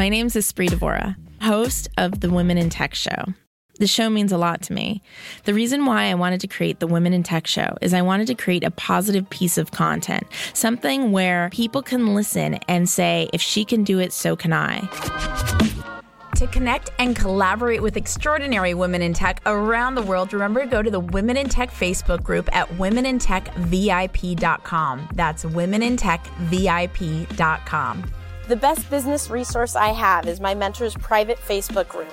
My name is Espree Devora, host of the Women in Tech Show. The show means a lot to me. The reason why I wanted to create the Women in Tech Show is I wanted to create a positive piece of content, something where people can listen and say, if she can do it, so can I. To connect and collaborate with extraordinary women in tech around the world, remember to go to the Women in Tech Facebook group at womenintechvip.com. That's womenintechvip.com. The best business resource I have is my mentor's private Facebook group.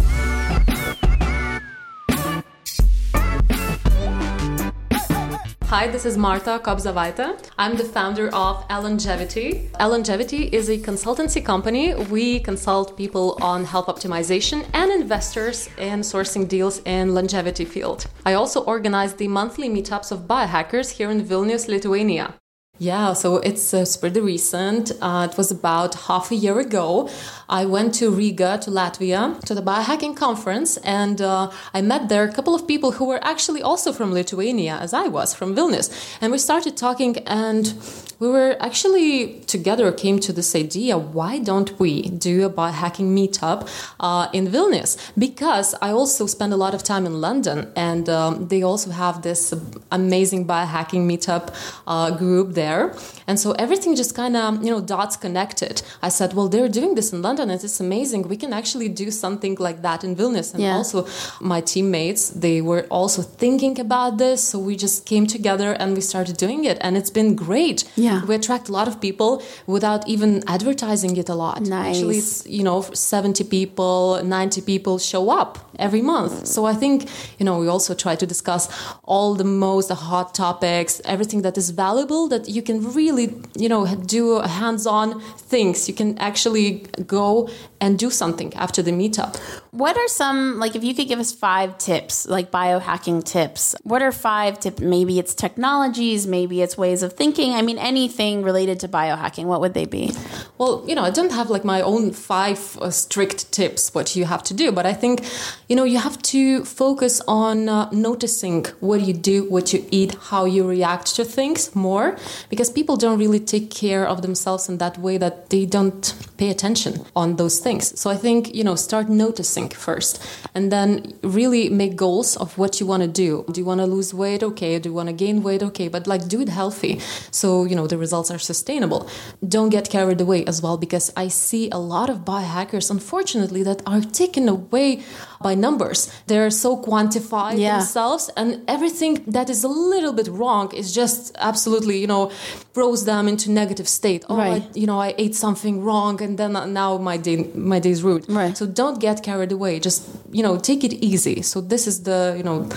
Hi, this is Marta Kobzavaita. I'm the founder of Longevity. Longevity is a consultancy company. We consult people on health optimization and investors in sourcing deals in longevity field. I also organize the monthly meetups of biohackers here in Vilnius, Lithuania. Yeah, so it's, uh, pretty recent. Uh, it was about half a year ago. I went to Riga, to Latvia, to the biohacking conference, and uh, I met there a couple of people who were actually also from Lithuania, as I was from Vilnius. And we started talking, and we were actually together came to this idea why don't we do a biohacking meetup uh, in Vilnius? Because I also spend a lot of time in London, and um, they also have this amazing biohacking meetup uh, group there. And so everything just kind of, you know, dots connected. I said, well, they're doing this in London and it's amazing. We can actually do something like that in Vilnius. And yeah. also my teammates, they were also thinking about this. So we just came together and we started doing it. And it's been great. Yeah. We attract a lot of people without even advertising it a lot. Nice. Actually, it's, you know, 70 people, 90 people show up every month. So I think, you know, we also try to discuss all the most the hot topics, everything that is valuable that you can really, you know, do hands-on things. You can actually go and do something after the meetup. What are some like if you could give us five tips, like biohacking tips? What are five tips? Maybe it's technologies, maybe it's ways of thinking. I mean, anything related to biohacking. What would they be? Well, you know, I don't have like my own five uh, strict tips what you have to do, but I think, you know, you have to focus on uh, noticing what you do, what you eat, how you react to things more, because people don't really take care of themselves in that way that they don't pay attention on those things. So I think, you know, start noticing first and then really make goals of what you want to do. Do you want to lose weight? Okay. Do you want to gain weight? Okay. But like do it healthy. So, you know, the results are sustainable. Don't get carried away as well because I see a lot of biohackers, unfortunately, that are taken away by numbers. They're so quantified yeah. themselves and everything that is a little bit wrong is just absolutely, you know, throws them into negative state. Oh, right. I, you know, I ate something wrong and then now my day my day's rude. Right. So don't get carried away. Just you know, take it easy. So this is the you know.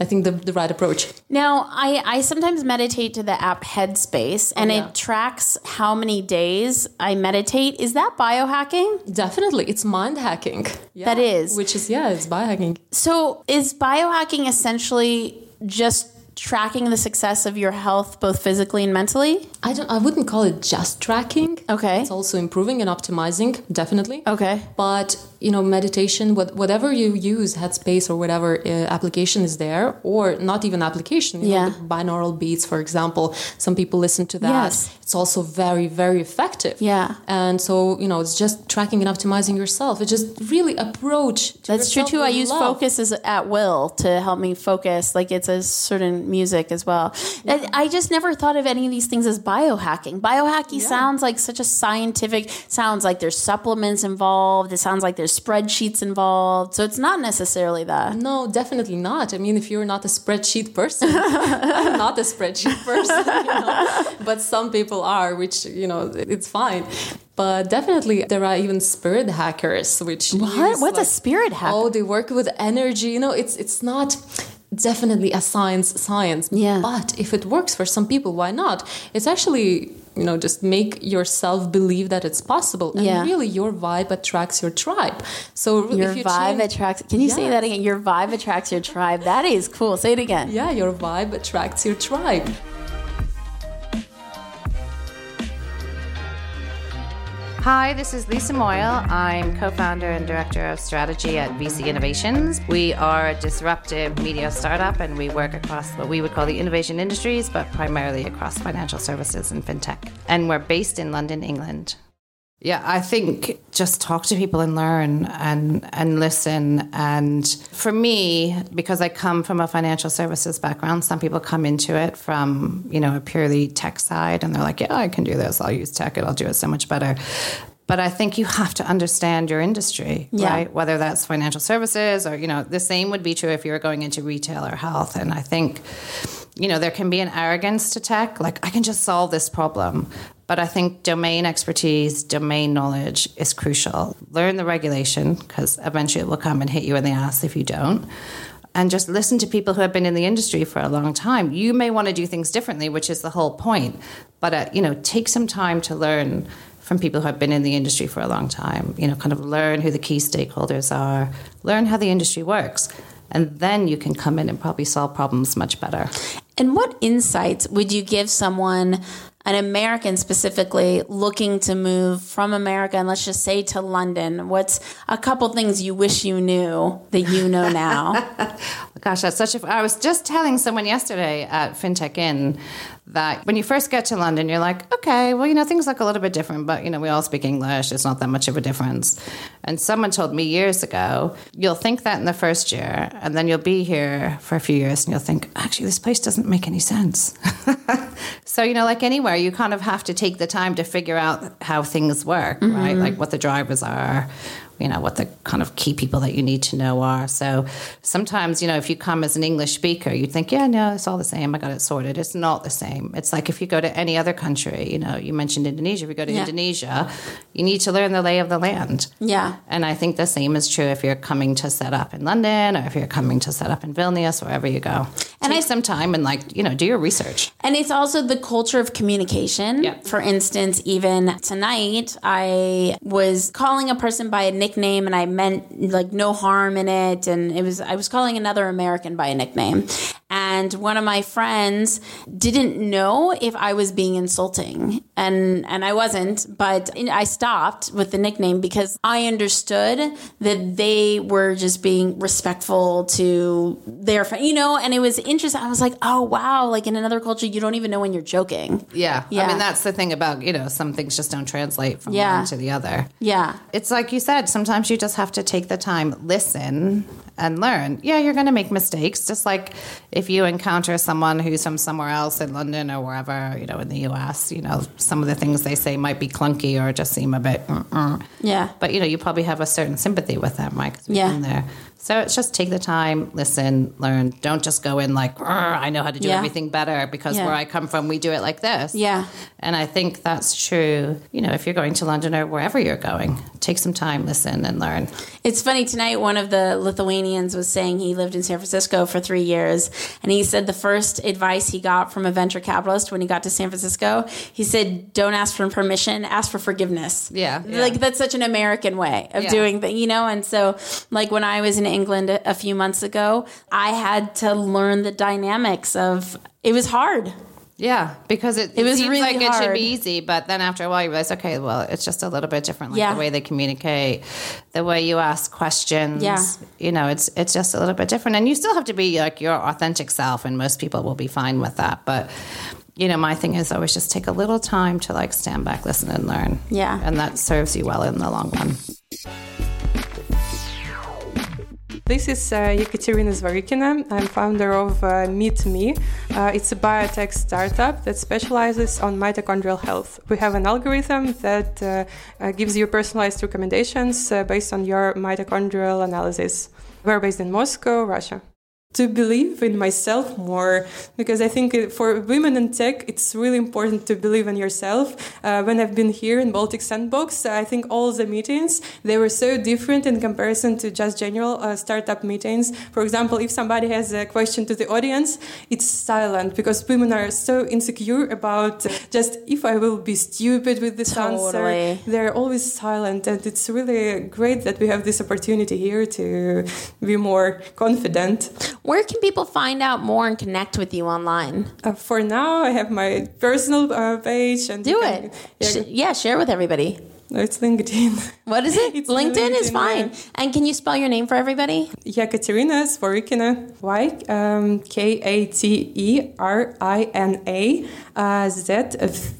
I think the, the right approach. Now, I, I sometimes meditate to the app Headspace and oh, yeah. it tracks how many days I meditate. Is that biohacking? Definitely. It's mind hacking. Yeah. That is. Which is, yeah, it's biohacking. So is biohacking essentially just tracking the success of your health both physically and mentally? I don't I wouldn't call it just tracking. Okay. It's also improving and optimizing, definitely. Okay. But you know, meditation, what, whatever you use, Headspace or whatever uh, application is there, or not even application, you Yeah. know, the binaural beats, for example. Some people listen to that. Yes. It's also very, very effective. Yeah. And so, you know, it's just tracking and optimizing yourself. It's just really approach. To That's true too. I use love. focus as at will to help me focus. Like it's a certain music as well. I- I just never thought of any of these things as biohacking. Biohacking sounds like such a scientific. Sounds like there's supplements involved. It sounds like there's spreadsheets involved. So it's not necessarily that. No, definitely not. I mean, if you're not a spreadsheet person, I'm not a spreadsheet person, you know? but some people are, which you know, it's fine. But definitely, there are even spirit hackers, which What? use, What's a spirit hack? Oh, they work with energy. You know, it's it's not definitely a science science. Yeah. But if it works for some people, why not? It's actually you know just make yourself believe that it's possible and Yeah. really your vibe attracts your tribe so Your if you vibe change- attracts. Can you say that again? Your vibe attracts your tribe. That is cool. Say it again. yeah your vibe attracts your tribe Hi, this is Lisa Moyle. I'm co founder and director of strategy at VC Innovations. We are a disruptive media startup and we work across what we would call the innovation industries, but primarily across financial services and fintech. And we're based in London, England. Yeah, I think just talk to people and learn and and listen. And for me, because I come from a financial services background, some people come into it from you know a purely tech side, and they're like, "Yeah, I can do this. I'll use tech, and I'll do it so much better." But I think you have to understand your industry, Yeah. right? Whether that's financial services or you know the same would be true if you were going into retail or health. And I think you know, there can be an arrogance to tech, like I can just solve this problem. But I think domain expertise, domain knowledge is crucial. Learn the regulation because eventually it will come and hit you in the ass if you don't. And just listen to people who have been in the industry for a long time. You may want to do things differently, which is the whole point. But uh, you know, take some time to learn from people who have been in the industry for a long time. You know, kind of learn who the key stakeholders are, learn how the industry works, and then you can come in and probably solve problems much better. And what insights would you give someone, an American specifically, looking to move from America and let's just say to London? What's a couple things you wish you knew that you know now? Gosh, that's such a. I was just telling someone yesterday at FinTech Inn that when you first get to London, you're like, okay, well, you know, things look a little bit different, but, you know, we all speak English. It's not that much of a difference. And someone told me years ago, you'll think that in the first year, and then you'll be here for a few years and you'll think, actually, this place doesn't make any sense. so, you know, like anywhere, you kind of have to take the time to figure out how things work, right? Mm-hmm. Like what the drivers are, you know what the kind of key people that you need to know are so sometimes you know if you come as an english speaker you think yeah no it's all the same i got it sorted it's not the same it's like if you go to any other country you know you mentioned indonesia if you go to Yeah. indonesia you need to learn the lay of the land Yeah. and i think the same is true if you're coming to set up in london or if you're coming to set up in vilnius wherever you go And take I- some time and like you know do your research And it's also the culture of communication. Yeah. For instance, even tonight, I was calling a person by a nickname and I meant like no harm in it. And it was, I was calling another American by a nickname. And one of my friends didn't know if I was being insulting. And, and I wasn't, but I stopped with the nickname because I understood that they were just being respectful to their friend, you know, and it was interesting. I was like, oh, wow. Like in another culture, you don't even know when you're joking. yeah. Yeah. i mean that's the thing about you know some things just don't translate from Yeah. one to the other Yeah. it's like you said, sometimes you just have to take the time, listen, and learn. Yeah, you're going to make mistakes. Just like if you encounter someone who's from somewhere else in London or wherever, you know, in the US, you know, some of the things they say might be clunky or just seem a bit, mm-mm. Yeah. but you know, you probably have a certain sympathy with them, right? Yeah. there. So it's just take the time, listen, learn. Don't just go in like, I know how to do Yeah. everything better because Yeah. where I come from, we do it like this. Yeah. And I think that's true, you know, if you're going to London or wherever you're going, take some time, listen, and learn. It's funny tonight. One of the Lithuanians was saying he lived in San Francisco for three years, and he said the first advice he got from a venture capitalist when he got to San Francisco, he said, "Don't ask for permission, ask for forgiveness." Yeah, yeah. like that's such an American way of Yeah. doing things, you know. And so, like when I was in England a, a few months ago, I had to learn the dynamics of. It was hard. Yeah, because it, It was seems really like it should be easy, but then after a while you realize, okay, well, it's just a little bit different. Like Yeah. the way they communicate, the way you ask questions. Yeah. you know, it's it's just a little bit different, and you still have to be like your authentic self, and most people will be fine with that. But you know, my thing is always just take a little time to like stand back, listen, and learn. Yeah. and that serves you well in the long run. This is uh, Yekaterina Zvorikina. I'm founder of uh, Meet Me. Uh, it's a biotech startup that specializes on mitochondrial health. We have an algorithm that uh, uh, gives you personalized recommendations uh, based on your mitochondrial analysis. We're based in Moscow, Russia. To believe in myself more, because I think for women in tech, it's really important to believe in yourself. Uh, when I've been here in Baltic Sandbox, I think all the meetings they were so different in comparison to just general uh, startup meetings. For example, if somebody has a question to the audience, it's silent because women are so insecure about just if I will be stupid with this Totally. answer. They're always silent, and it's really great that we have this opportunity here to be more confident. Where can people find out more and connect with you online? Uh, for now, I have my personal uh, page and Do it. Yeah, Sh- yeah, share with everybody. No, it's LinkedIn. What is it? It's LinkedIn is fine. yeah. And can you spell your name for everybody? Yekaterina Zvorikina, Y um, K A T E R I N A uh, Z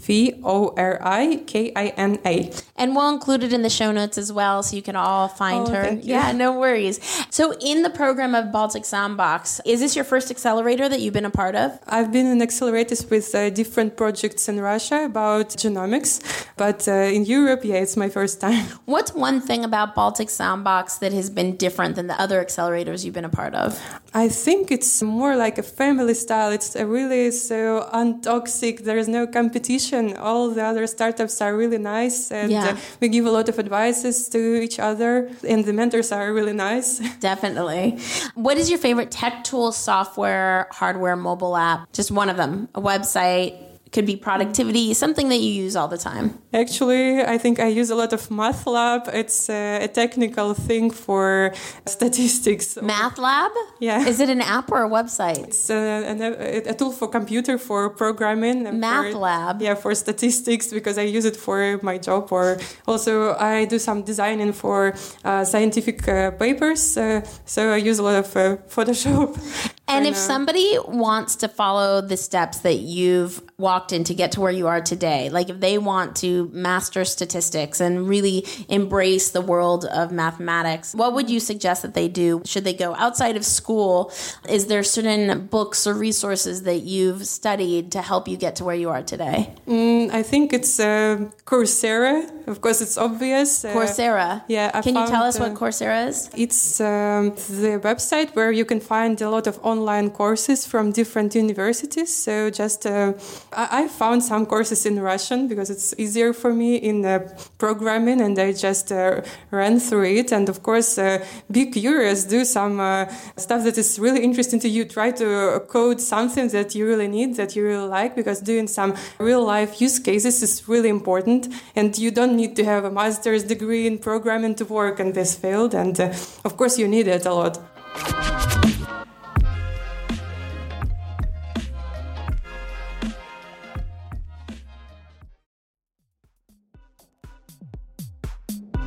V O R I K I N A. And we'll include it in the show notes as well so you can all find Oh, her. Yeah, no worries. So, in the program of Baltic Sandbox, is this your first accelerator that you've been a part of? I've been in accelerators with uh, different projects in Russia about genomics, but uh, in Europe, yeah, it's my first time. What's one thing about Baltic Sandbox that has been different than the other accelerators you've been a part of? I think it's more like a family style. It's a really so untoxic. There is no competition. All the other startups are really nice, and Yeah. uh, we give a lot of advices to each other, and the mentors are really nice. Definitely. What is your favorite tech tool, software, hardware, mobile app? Just one of them. A website, could be productivity, something that you use all the time. Actually, I think I use a lot of MATLAB. It's uh, a technical thing for statistics. MATLAB? Yeah. Is it an app or a website? It's an, a, a tool for computer for programming. Math for, Lab. Yeah, for statistics because I use it for my job. Or also I do some designing for uh, scientific uh, papers. Uh, so I use a lot of uh, Photoshop. And if somebody wants to follow the steps that you've walked in to get to where you are today, like if they want to master statistics and really embrace the world of mathematics, what would you suggest that they do? Should they go outside of school? Is there certain books or resources that you've studied to help you get to where you are today? Mm, I think it's uh, Coursera. Of course, it's obvious. Uh, Coursera. yeah, I Can you tell found, us what Coursera is? It's um, the website where you can find a lot of online courses from different universities. So just uh, I, I found some courses in Russian because it's easier for me in uh, programming, and I just uh, ran through it. And of course, uh, be curious, do some uh, stuff that is really interesting to you. Try to code something that you really need, that you really like, because doing some real life use cases is really important. And you don't need to have a master's degree in programming to work in this field. And uh, of course, you need it a lot.